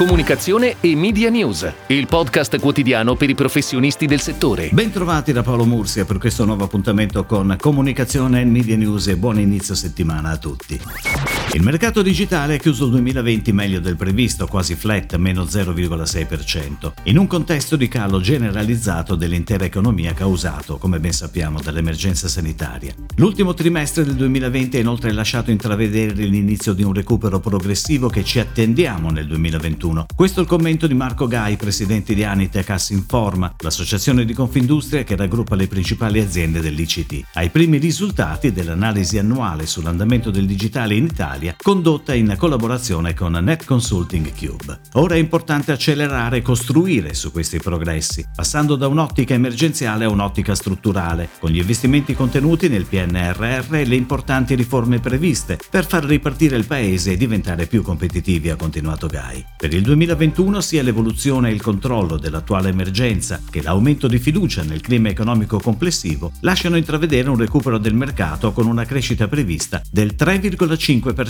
comunicazione e media news, il podcast quotidiano per i professionisti del settore. Bentrovati da Paolo Mursia per questo nuovo appuntamento con comunicazione e media news e buon inizio settimana a tutti. Il mercato digitale ha chiuso il 2020 meglio del previsto, quasi flat, meno 0,6%, in un contesto di calo generalizzato dell'intera economia causato, come ben sappiamo, dall'emergenza sanitaria. L'ultimo trimestre del 2020 ha inoltre lasciato intravedere l'inizio di un recupero progressivo che ci attendiamo nel 2021. Questo è il commento di Marco Gai, presidente di Anite Informa, l'associazione di Confindustria che raggruppa le principali aziende dell'ICT, ai primi risultati dell'analisi annuale sull'andamento del digitale in Italia Italia, condotta in collaborazione con Net Consulting Cube. Ora è importante accelerare e costruire su questi progressi, passando da un'ottica emergenziale a un'ottica strutturale, con gli investimenti contenuti nel PNRR e le importanti riforme previste per far ripartire il paese e diventare più competitivi, ha continuato Gai. Per il 2021 sia l'evoluzione e il controllo dell'attuale emergenza che l'aumento di fiducia nel clima economico complessivo lasciano intravedere un recupero del mercato con una crescita prevista del 3,5%.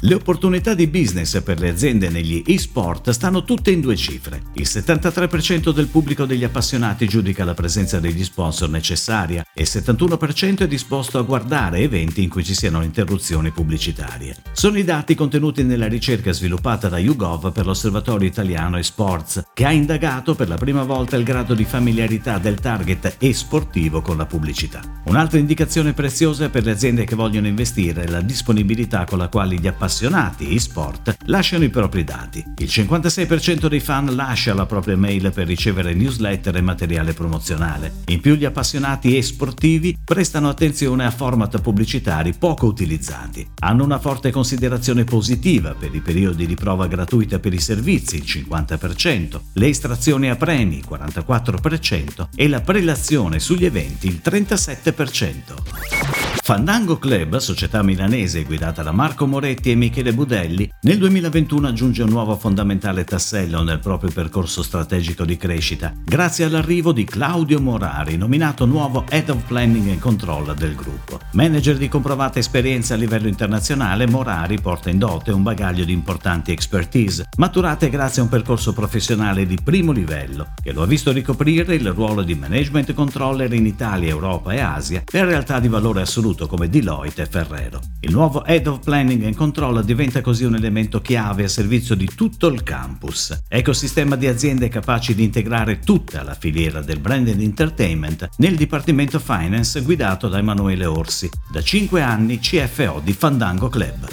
Le opportunità di business per le aziende negli e-sport stanno tutte in due cifre. Il 73% del pubblico degli appassionati giudica la presenza degli sponsor necessaria e il 71% è disposto a guardare eventi in cui ci siano interruzioni pubblicitarie. Sono i dati contenuti nella ricerca sviluppata da YouGov per l'Osservatorio Italiano e-Sports, che ha indagato per la prima volta il grado di familiarità del target e-sportivo con la pubblicità. Un'altra indicazione preziosa per le aziende che vogliono investire è la disponibilità con la quale gli appassionati appassionati e-sport lasciano i propri dati. Il 56% dei fan lascia la propria mail per ricevere newsletter e materiale promozionale. In più gli appassionati e-sportivi prestano attenzione a format pubblicitari poco utilizzati. Hanno una forte considerazione positiva per i periodi di prova gratuita per i servizi, il 50%, le estrazioni a premi, il 44% e la prelazione sugli eventi, il 37%. Fandango Club, società milanese guidata da Marco Moretti e Michele Budelli, nel 2021 aggiunge un nuovo fondamentale tassello nel proprio percorso strategico di crescita, grazie all'arrivo di Claudio Morari, nominato nuovo Head of Planning and Control del gruppo. Manager di comprovata esperienza a livello internazionale, Morari porta in dote un bagaglio di importanti expertise, maturate grazie a un percorso professionale di primo livello, che lo ha visto ricoprire il ruolo di management controller in Italia, Europa e Asia per realtà di valore assoluto conosciuto come Deloitte e Ferrero. Il nuovo Head of Planning and Control diventa così un elemento chiave a servizio di tutto il campus, ecosistema di aziende capaci di integrare tutta la filiera del branded entertainment nel Dipartimento Finance guidato da Emanuele Orsi, da 5 anni CFO di Fandango Club.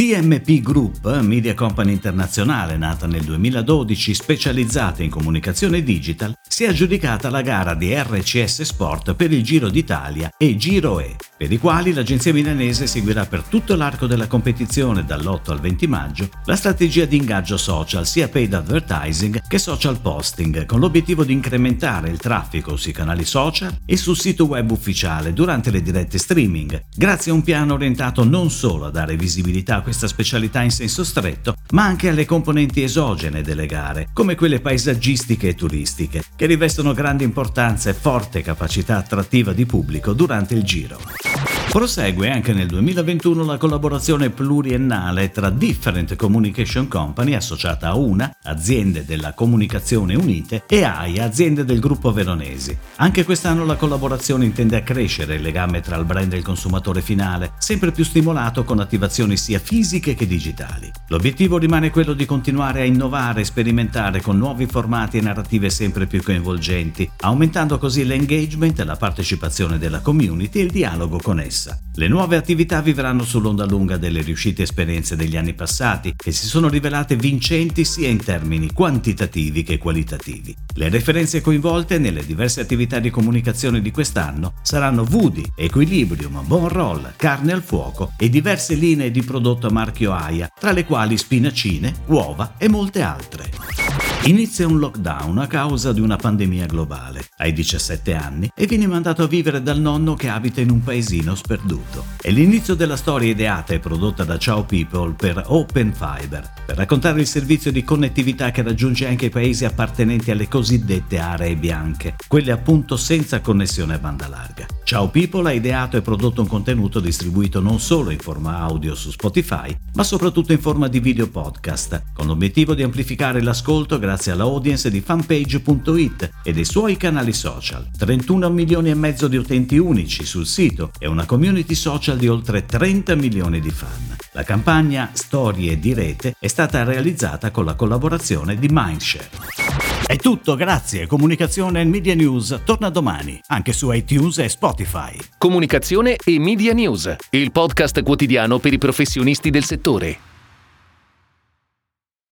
TMP Group, media company internazionale nata nel 2012 specializzata in comunicazione digital, si è aggiudicata la gara di RCS Sport per il Giro d'Italia e Giro E, per i quali l'agenzia milanese seguirà per tutto l'arco della competizione dall'8 al 20 maggio la strategia di ingaggio social sia paid advertising che social posting con l'obiettivo di incrementare il traffico sui canali social e sul sito web ufficiale durante le dirette streaming, grazie a un piano orientato non solo a dare visibilità a questa specialità in senso stretto, ma anche alle componenti esogene delle gare, come quelle paesaggistiche e turistiche, che rivestono grande importanza e forte capacità attrattiva di pubblico durante il giro. Prosegue anche nel 2021 la collaborazione pluriennale tra Different Communication Company, associata a UNA, aziende della comunicazione unite, e AI, aziende del gruppo Veronesi. Anche quest'anno la collaborazione intende accrescere il legame tra il brand e il consumatore finale, sempre più stimolato con attivazioni sia fisiche che digitali. L'obiettivo rimane quello di continuare a innovare e sperimentare con nuovi formati e narrative sempre più coinvolgenti, aumentando così l'engagement, la partecipazione della community e il dialogo con essa stessa. Le nuove attività vivranno sull'onda lunga delle riuscite esperienze degli anni passati che si sono rivelate vincenti sia in termini quantitativi che qualitativi. Le referenze coinvolte nelle diverse attività di comunicazione di quest'anno saranno Woody, Equilibrium, Bon Roll, Carne al fuoco e diverse linee di prodotto a marchio AIA, tra le quali spinacine, uova e molte altre. Inizia un lockdown a causa di una pandemia globale. Hai 17 anni e vieni mandato a vivere dal nonno che abita in un paesino sperduto. È l'inizio della storia ideata e prodotta da Ciao People per Open Fiber, per raccontare il servizio di connettività che raggiunge anche i paesi appartenenti alle cosiddette aree bianche, quelle appunto senza connessione a banda larga. Ciao People ha ideato e prodotto un contenuto distribuito non solo in forma audio su Spotify, ma soprattutto in forma di video podcast, con l'obiettivo di amplificare l'ascolto grazie all'audience di fanpage.it e dei suoi canali social. 31 milioni e mezzo di utenti unici sul sito e una community social di oltre 30 milioni di fan. La campagna Storie di rete è stata realizzata con la collaborazione di Mindshare. È tutto, grazie. Comunicazione e Media News torna domani, anche su iTunes e Spotify. Comunicazione e Media News, il podcast quotidiano per i professionisti del settore.